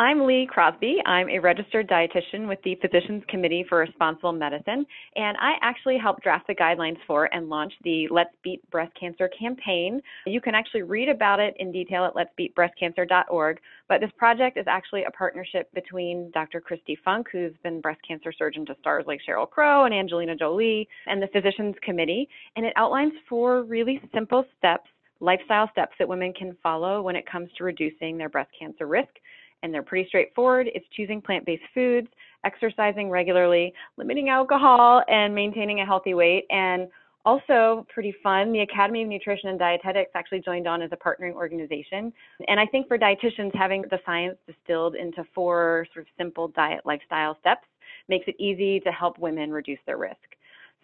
I'm Lee Crosby. I'm a registered dietitian with the Physicians Committee for Responsible Medicine, and I actually helped draft the guidelines for and launch the Let's Beat Breast Cancer campaign. You can actually read about it in detail at letsbeatbreastcancer.org, but this project is actually a partnership between Dr. Kristi Funk, who's been breast cancer surgeon to stars like Sheryl Crow and Angelina Jolie, and the Physicians Committee, and it outlines four really simple steps lifestyle steps that women can follow when it comes to reducing their breast cancer risk and they're pretty straightforward. It's choosing plant based foods, exercising regularly, limiting alcohol, and maintaining a healthy weight. And also, pretty fun, the Academy of Nutrition and Dietetics actually joined on as a partnering organization. And I think for dietitians, having the science distilled into four sort of simple diet lifestyle steps makes it easy to help women reduce their risk.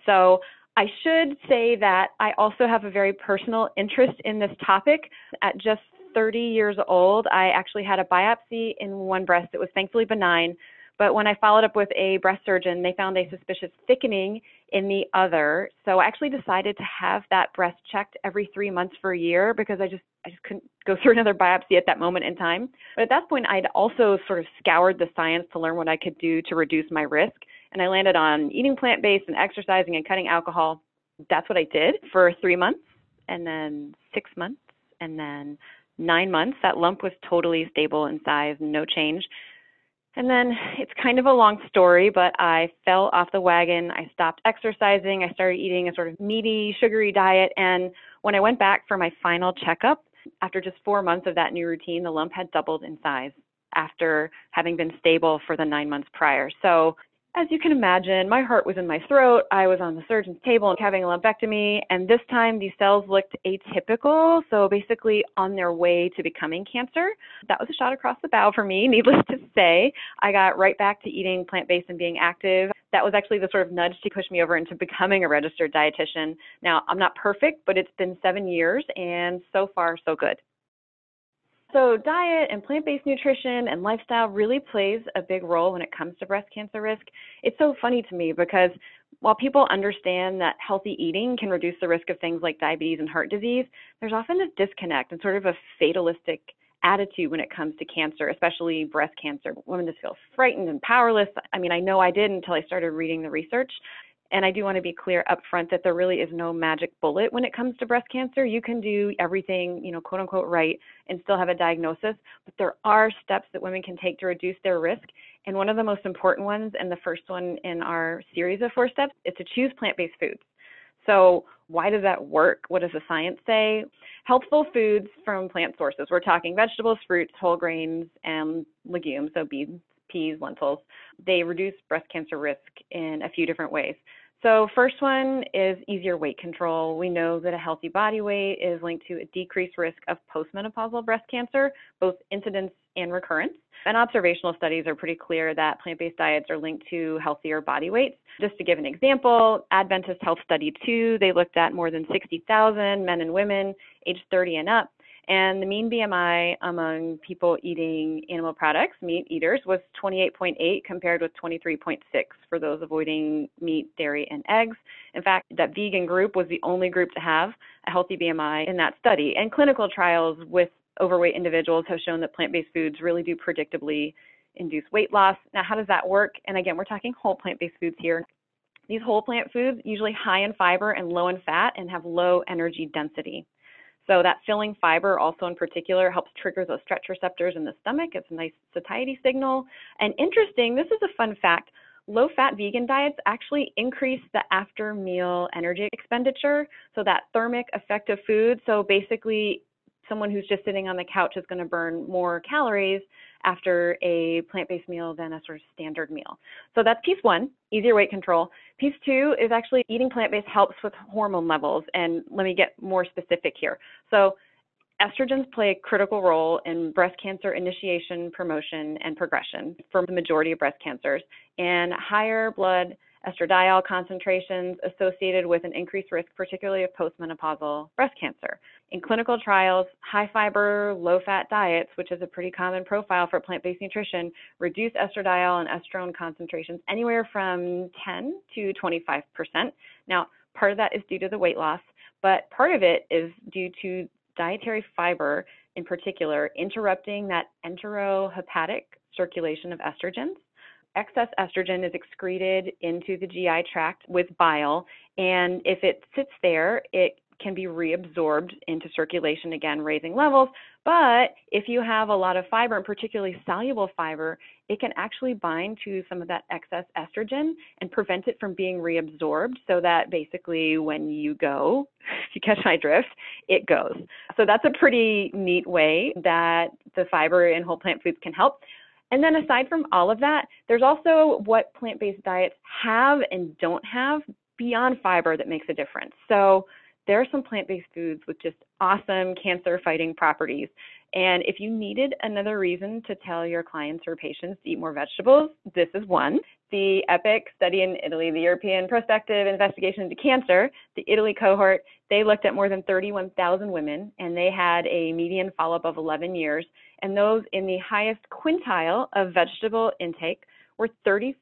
So, I should say that I also have a very personal interest in this topic. At just 30 years old, I actually had a biopsy in one breast that was thankfully benign. But when I followed up with a breast surgeon, they found a suspicious thickening in the other. So I actually decided to have that breast checked every three months for a year because I just I just couldn't go through another biopsy at that moment in time. But at that point, I'd also sort of scoured the science to learn what I could do to reduce my risk, and I landed on eating plant-based and exercising and cutting alcohol. That's what I did for three months, and then six months, and then nine months. That lump was totally stable in size, no change. And then it's kind of a long story, but I fell off the wagon. I stopped exercising. I started eating a sort of meaty, sugary diet. And when I went back for my final checkup, after just four months of that new routine, the lump had doubled in size after having been stable for the nine months prior. So as you can imagine, my heart was in my throat. I was on the surgeon's table and having a lumpectomy, and this time these cells looked atypical, so basically on their way to becoming cancer. That was a shot across the bow for me, needless to say. I got right back to eating plant based and being active. That was actually the sort of nudge to push me over into becoming a registered dietitian. Now, I'm not perfect, but it's been seven years, and so far, so good. So, diet and plant based nutrition and lifestyle really plays a big role when it comes to breast cancer risk. It's so funny to me because while people understand that healthy eating can reduce the risk of things like diabetes and heart disease, there's often this disconnect and sort of a fatalistic attitude when it comes to cancer, especially breast cancer. Women just feel frightened and powerless. I mean, I know I did until I started reading the research. And I do want to be clear up front that there really is no magic bullet when it comes to breast cancer. You can do everything, you know, quote unquote, right and still have a diagnosis, but there are steps that women can take to reduce their risk. And one of the most important ones, and the first one in our series of four steps, is to choose plant based foods. So, why does that work? What does the science say? Healthful foods from plant sources. We're talking vegetables, fruits, whole grains, and legumes, so beans, peas, lentils, they reduce breast cancer risk in a few different ways. So, first one is easier weight control. We know that a healthy body weight is linked to a decreased risk of postmenopausal breast cancer, both incidence and recurrence. And observational studies are pretty clear that plant based diets are linked to healthier body weights. Just to give an example, Adventist Health Study 2, they looked at more than 60,000 men and women aged 30 and up and the mean BMI among people eating animal products, meat eaters, was 28.8 compared with 23.6 for those avoiding meat, dairy, and eggs. In fact, that vegan group was the only group to have a healthy BMI in that study. And clinical trials with overweight individuals have shown that plant based foods really do predictably induce weight loss. Now, how does that work? And again, we're talking whole plant based foods here. These whole plant foods usually high in fiber and low in fat and have low energy density. So that filling fiber also in particular helps trigger those stretch receptors in the stomach. It's a nice satiety signal. And interesting, this is a fun fact. Low fat vegan diets actually increase the after meal energy expenditure. So that thermic effect of food. So basically, someone who's just sitting on the couch is going to burn more calories after a plant-based meal than a sort of standard meal. So that's piece one, easier weight control. Piece two is actually eating plant-based helps with hormone levels. And let me get more specific here. So estrogens play a critical role in breast cancer initiation, promotion, and progression for the majority of breast cancers. And higher blood estradiol concentrations associated with an increased risk, particularly of postmenopausal breast cancer. In clinical trials, high fiber, low fat diets, which is a pretty common profile for plant based nutrition, reduce estradiol and estrone concentrations anywhere from 10 to 25%. Now, part of that is due to the weight loss, but part of it is due to dietary fiber in particular, interrupting that enterohepatic circulation of estrogens. Excess estrogen is excreted into the GI tract with bile, and if it sits there, it can be reabsorbed into circulation again, raising levels. But if you have a lot of fiber, and particularly soluble fiber, it can actually bind to some of that excess estrogen and prevent it from being reabsorbed so that basically when you go, if you catch my drift, it goes. So that's a pretty neat way that the fiber in whole plant foods can help. And then aside from all of that, there's also what plant-based diets have and don't have beyond fiber that makes a difference. So there are some plant-based foods with just awesome cancer fighting properties. And if you needed another reason to tell your clients or patients to eat more vegetables, this is one. The EPIC study in Italy, the European Prospective Investigation into Cancer, the Italy cohort, they looked at more than 31,000 women and they had a median follow up of 11 years. And those in the highest quintile of vegetable intake were 35%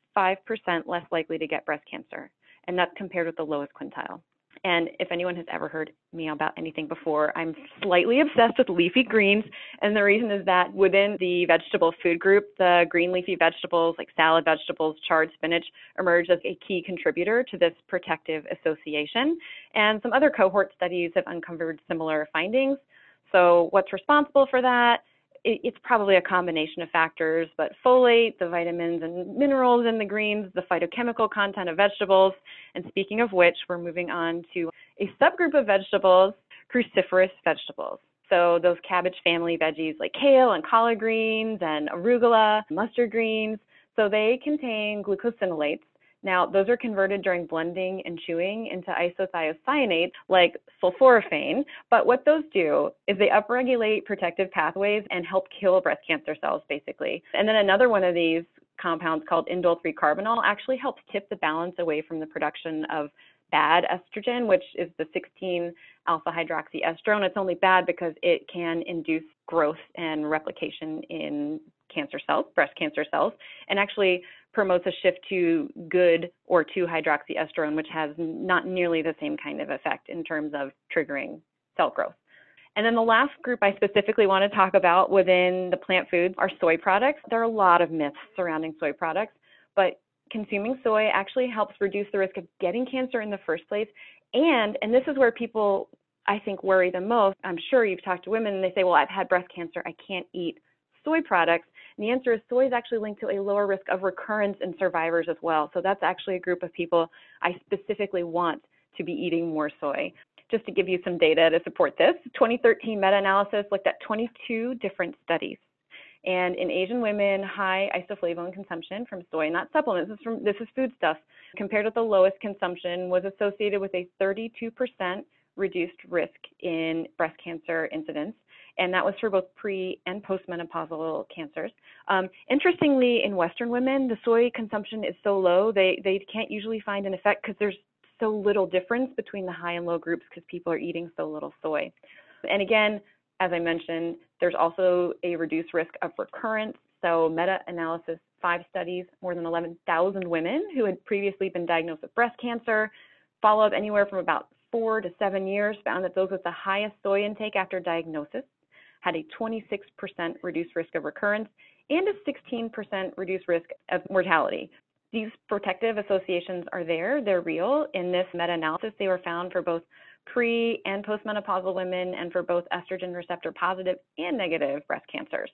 less likely to get breast cancer. And that's compared with the lowest quintile. And if anyone has ever heard me about anything before, I'm slightly obsessed with leafy greens. And the reason is that within the vegetable food group, the green leafy vegetables like salad vegetables, chard spinach emerge as a key contributor to this protective association. And some other cohort studies have uncovered similar findings. So what's responsible for that? It's probably a combination of factors, but folate, the vitamins and minerals in the greens, the phytochemical content of vegetables, and speaking of which, we're moving on to a subgroup of vegetables, cruciferous vegetables. So those cabbage family veggies like kale and collard greens and arugula, mustard greens. So they contain glucosinolates, now, those are converted during blending and chewing into isothiocyanates like sulforaphane, but what those do is they upregulate protective pathways and help kill breast cancer cells, basically. And then another one of these compounds called indole 3 carbinol actually helps tip the balance away from the production of bad estrogen, which is the 16 alpha hydroxyestrone. It's only bad because it can induce growth and replication in cancer cells, breast cancer cells, and actually promotes a shift to good or 2 hydroxyestrone, which has not nearly the same kind of effect in terms of triggering cell growth. And then the last group I specifically want to talk about within the plant foods are soy products. There are a lot of myths surrounding soy products, but consuming soy actually helps reduce the risk of getting cancer in the first place. And, and this is where people, I think, worry the most. I'm sure you've talked to women and they say, well, I've had breast cancer. I can't eat soy products. And the answer is soy is actually linked to a lower risk of recurrence in survivors as well. So that's actually a group of people I specifically want to be eating more soy. Just to give you some data to support this, 2013 meta-analysis looked at 22 different studies. And in Asian women, high isoflavone consumption from soy, not supplements, this is, from, this is food stuff, compared with the lowest consumption was associated with a 32% reduced risk in breast cancer incidence and that was for both pre and postmenopausal cancers. Um, interestingly, in Western women, the soy consumption is so low, they, they can't usually find an effect because there's so little difference between the high and low groups because people are eating so little soy. And again, as I mentioned, there's also a reduced risk of recurrence. So meta-analysis, five studies, more than 11,000 women who had previously been diagnosed with breast cancer, follow-up anywhere from about four to seven years, found that those with the highest soy intake after diagnosis had a 26% reduced risk of recurrence and a 16% reduced risk of mortality. These protective associations are there, they're real. In this meta analysis, they were found for both pre and postmenopausal women and for both estrogen receptor positive and negative breast cancers.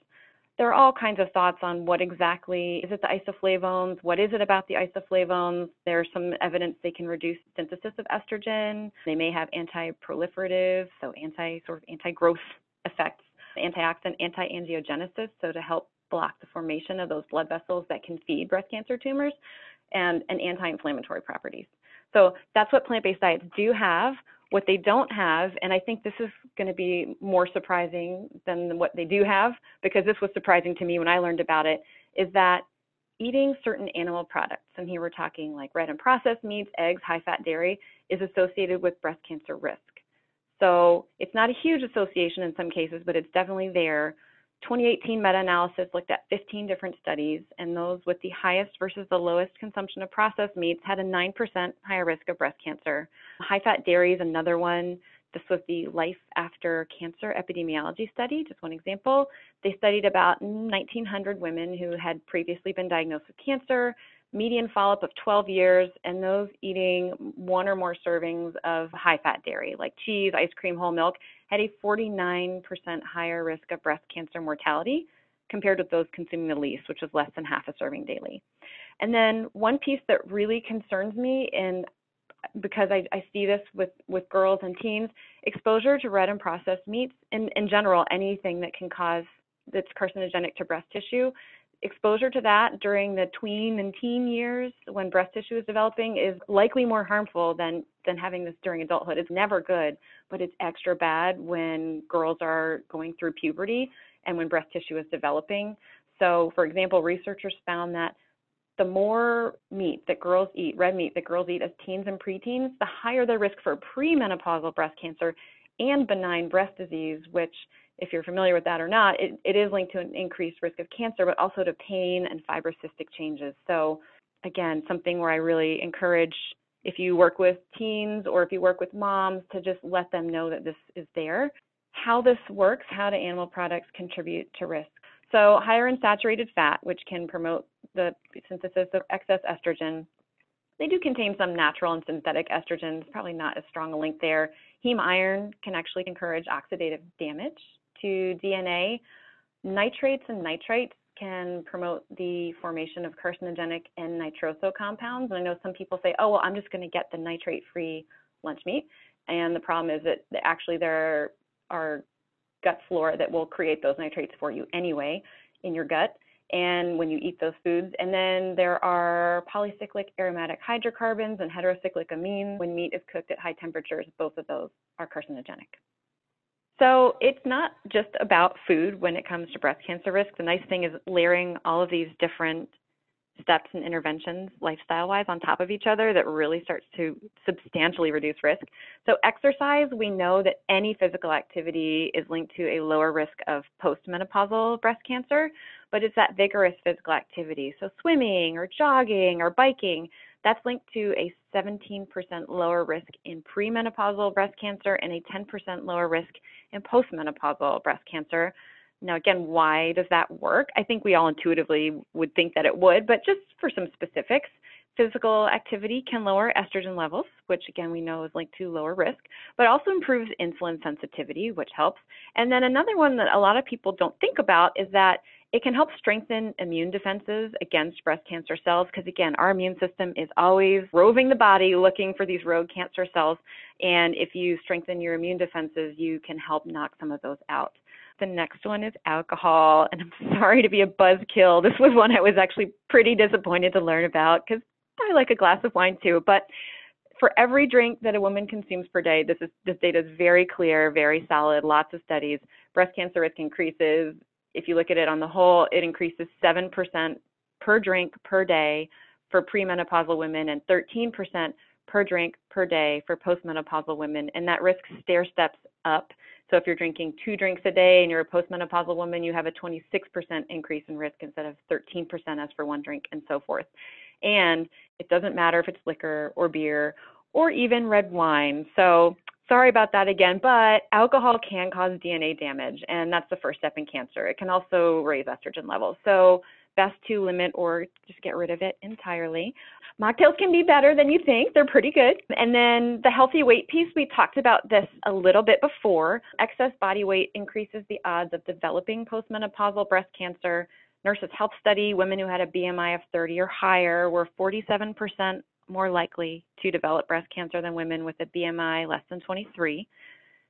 There are all kinds of thoughts on what exactly is it the isoflavones? What is it about the isoflavones? There's some evidence they can reduce synthesis of estrogen. They may have anti-proliferative, so anti sort of anti-growth effects antioxidant anti-angiogenesis, so to help block the formation of those blood vessels that can feed breast cancer tumors, and, and anti-inflammatory properties. So that's what plant-based diets do have. What they don't have, and I think this is going to be more surprising than what they do have, because this was surprising to me when I learned about it, is that eating certain animal products, and here we're talking like red and processed meats, eggs, high fat dairy, is associated with breast cancer risk. So it's not a huge association in some cases, but it's definitely there. 2018 meta-analysis looked at 15 different studies, and those with the highest versus the lowest consumption of processed meats had a 9% higher risk of breast cancer. High-fat dairy is another one. This was the Life After Cancer Epidemiology Study, just one example. They studied about 1,900 women who had previously been diagnosed with cancer, median follow up of 12 years, and those eating one or more servings of high fat dairy like cheese, ice cream, whole milk had a 49% higher risk of breast cancer mortality compared with those consuming the least, which was less than half a serving daily. And then one piece that really concerns me, and because I, I see this with, with girls and teens, exposure to red and processed meats, in, in general, anything that can cause that's carcinogenic to breast tissue, exposure to that during the tween and teen years when breast tissue is developing is likely more harmful than than having this during adulthood. It's never good, but it's extra bad when girls are going through puberty and when breast tissue is developing. So, for example, researchers found that the more meat that girls eat, red meat that girls eat as teens and preteens, the higher their risk for premenopausal breast cancer and benign breast disease, which, if you're familiar with that or not, it, it is linked to an increased risk of cancer, but also to pain and fibrocystic changes. So, again, something where I really encourage if you work with teens or if you work with moms to just let them know that this is there. How this works, how do animal products contribute to risk? So higher in saturated fat, which can promote the synthesis of excess estrogen. They do contain some natural and synthetic estrogens, probably not as strong a link there. Heme iron can actually encourage oxidative damage to DNA. Nitrates and nitrites can promote the formation of carcinogenic N-nitroso compounds. And I know some people say, oh, well, I'm just going to get the nitrate free lunch meat. And the problem is that actually there are gut flora that will create those nitrates for you anyway in your gut and when you eat those foods. And then there are polycyclic aromatic hydrocarbons and heterocyclic amines. When meat is cooked at high temperatures, both of those are carcinogenic. So it's not just about food when it comes to breast cancer risk. The nice thing is layering all of these different steps and interventions lifestyle wise on top of each other that really starts to substantially reduce risk. So, exercise, we know that any physical activity is linked to a lower risk of postmenopausal breast cancer, but it's that vigorous physical activity. So, swimming or jogging or biking, that's linked to a 17% lower risk in premenopausal breast cancer and a 10% lower risk in postmenopausal breast cancer. Now, again, why does that work? I think we all intuitively would think that it would, but just for some specifics, physical activity can lower estrogen levels, which again we know is linked to lower risk, but also improves insulin sensitivity, which helps. And then another one that a lot of people don't think about is that it can help strengthen immune defenses against breast cancer cells because, again, our immune system is always roving the body looking for these rogue cancer cells. And if you strengthen your immune defenses, you can help knock some of those out. The next one is alcohol. And I'm sorry to be a buzzkill. This was one I was actually pretty disappointed to learn about because I like a glass of wine too. But for every drink that a woman consumes per day, this is this data is very clear, very solid, lots of studies. Breast cancer risk increases. If you look at it on the whole, it increases 7% per drink per day for premenopausal women and 13% per drink per day for postmenopausal women. And that risk stair steps up so if you're drinking two drinks a day and you're a postmenopausal woman, you have a 26% increase in risk instead of 13% as for one drink and so forth. And it doesn't matter if it's liquor or beer or even red wine. So sorry about that again, but alcohol can cause DNA damage, and that's the first step in cancer. It can also raise estrogen levels. So best to limit or just get rid of it entirely. Mocktails can be better than you think. They're pretty good. And then the healthy weight piece, we talked about this a little bit before. Excess body weight increases the odds of developing postmenopausal breast cancer. Nurses Health Study, women who had a BMI of 30 or higher were 47% more likely to develop breast cancer than women with a BMI less than 23.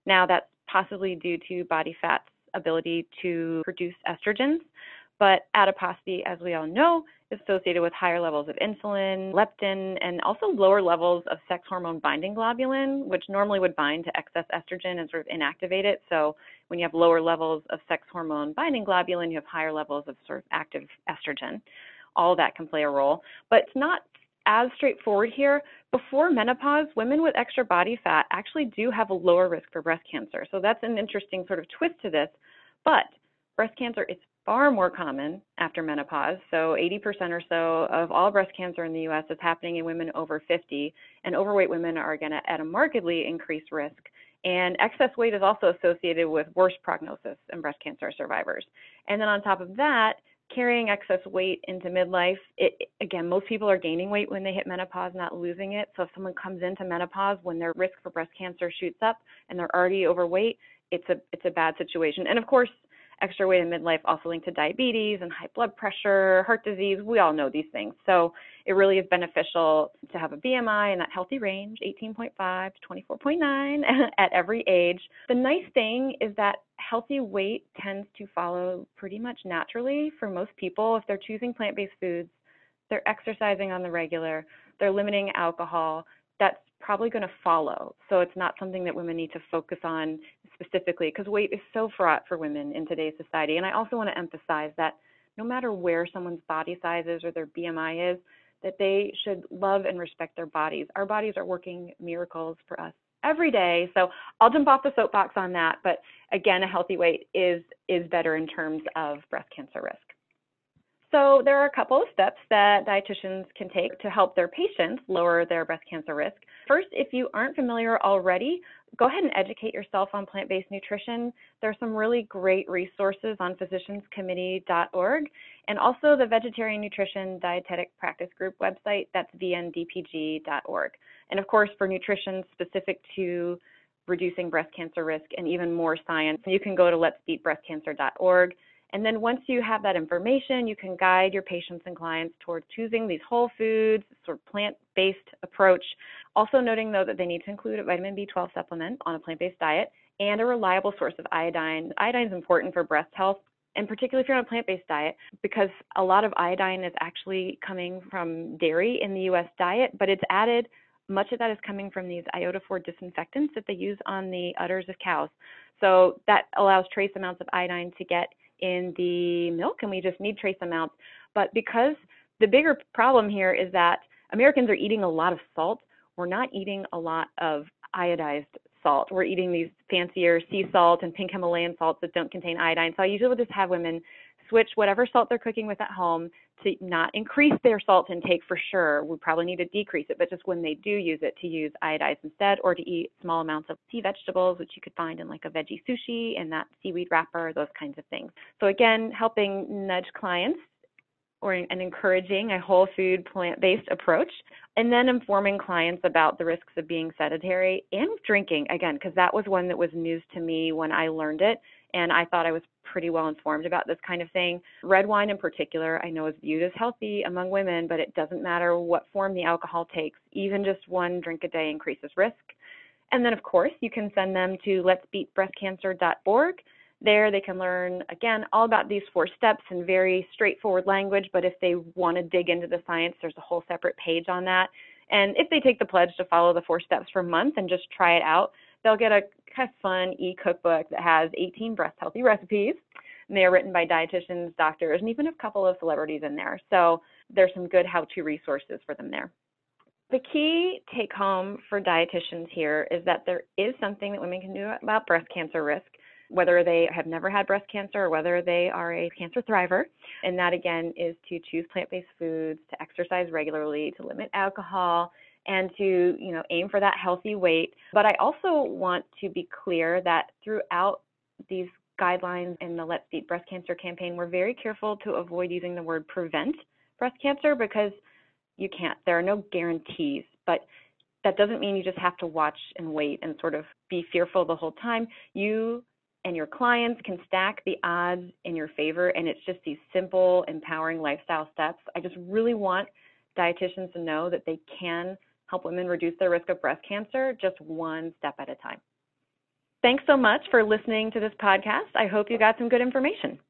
Now, that's possibly due to body fat's ability to produce estrogens. But adiposity, as we all know, is associated with higher levels of insulin, leptin, and also lower levels of sex hormone binding globulin, which normally would bind to excess estrogen and sort of inactivate it. So when you have lower levels of sex hormone binding globulin, you have higher levels of sort of active estrogen. All that can play a role. But it's not as straightforward here. Before menopause, women with extra body fat actually do have a lower risk for breast cancer. So that's an interesting sort of twist to this. But breast cancer is far more common after menopause. So 80% or so of all breast cancer in the US is happening in women over 50, and overweight women are going to at a markedly increased risk. And excess weight is also associated with worse prognosis in breast cancer survivors. And then on top of that, carrying excess weight into midlife, it, again, most people are gaining weight when they hit menopause, not losing it. So if someone comes into menopause when their risk for breast cancer shoots up and they're already overweight, it's a it's a bad situation. And of course, extra weight in midlife also linked to diabetes and high blood pressure, heart disease. We all know these things. So it really is beneficial to have a BMI in that healthy range, 18.5 to 24.9 at every age. The nice thing is that healthy weight tends to follow pretty much naturally for most people if they're choosing plant-based foods, they're exercising on the regular, they're limiting alcohol, that's probably going to follow. So it's not something that women need to focus on specifically because weight is so fraught for women in today's society. And I also want to emphasize that no matter where someone's body size is or their BMI is, that they should love and respect their bodies. Our bodies are working miracles for us every day. So I'll jump off the soapbox on that, but again, a healthy weight is is better in terms of breast cancer risk. So there are a couple of steps that dietitians can take to help their patients lower their breast cancer risk. First, if you aren't familiar already, go ahead and educate yourself on plant-based nutrition. There are some really great resources on physicianscommittee.org and also the Vegetarian Nutrition Dietetic Practice Group website, that's vndpg.org. And of course, for nutrition specific to reducing breast cancer risk and even more science, you can go to letsbeatbreastcancer.org. And then once you have that information, you can guide your patients and clients toward choosing these whole foods, sort of plant-based approach. Also noting though that they need to include a vitamin B12 supplement on a plant-based diet and a reliable source of iodine. Iodine is important for breast health and particularly if you're on a plant-based diet, because a lot of iodine is actually coming from dairy in the U.S. diet, but it's added. Much of that is coming from these iodophor disinfectants that they use on the udders of cows. So that allows trace amounts of iodine to get in the milk and we just need trace amounts. But because the bigger problem here is that Americans are eating a lot of salt, we're not eating a lot of iodized salt. We're eating these fancier sea salt and pink Himalayan salts that don't contain iodine. So I usually will just have women switch whatever salt they're cooking with at home to not increase their salt intake for sure. We probably need to decrease it, but just when they do use it, to use iodized instead or to eat small amounts of sea vegetables, which you could find in like a veggie sushi and that seaweed wrapper, those kinds of things. So again, helping nudge clients or and encouraging a whole food plant-based approach and then informing clients about the risks of being sedentary and drinking again because that was one that was news to me when I learned it and I thought I was pretty well informed about this kind of thing. Red wine in particular, I know is viewed as healthy among women, but it doesn't matter what form the alcohol takes. Even just one drink a day increases risk. And then, of course, you can send them to letsbeatbreastcancer.org. There, they can learn, again, all about these four steps in very straightforward language. But if they want to dig into the science, there's a whole separate page on that. And if they take the pledge to follow the four steps for a month and just try it out, they'll get a kind of fun e-cookbook that has 18 breast healthy recipes. And they are written by dietitians, doctors, and even a couple of celebrities in there. So there's some good how-to resources for them there. The key take home for dietitians here is that there is something that women can do about breast cancer risk, whether they have never had breast cancer or whether they are a cancer thriver. And that again is to choose plant-based foods, to exercise regularly, to limit alcohol, and to you know aim for that healthy weight. But i also want to be clear that throughout these guidelines in the let's beat breast cancer campaign we're very careful to avoid using the word prevent breast cancer because you can't. There are no guarantees but that doesn't mean you just have to watch and wait and sort of be fearful the whole time. You and your clients can stack the odds in your favor and it's just these simple empowering lifestyle steps. I just really want dietitians to know that they can help women reduce their risk of breast cancer just one step at a time. Thanks so much for listening to this podcast. I hope you got some good information.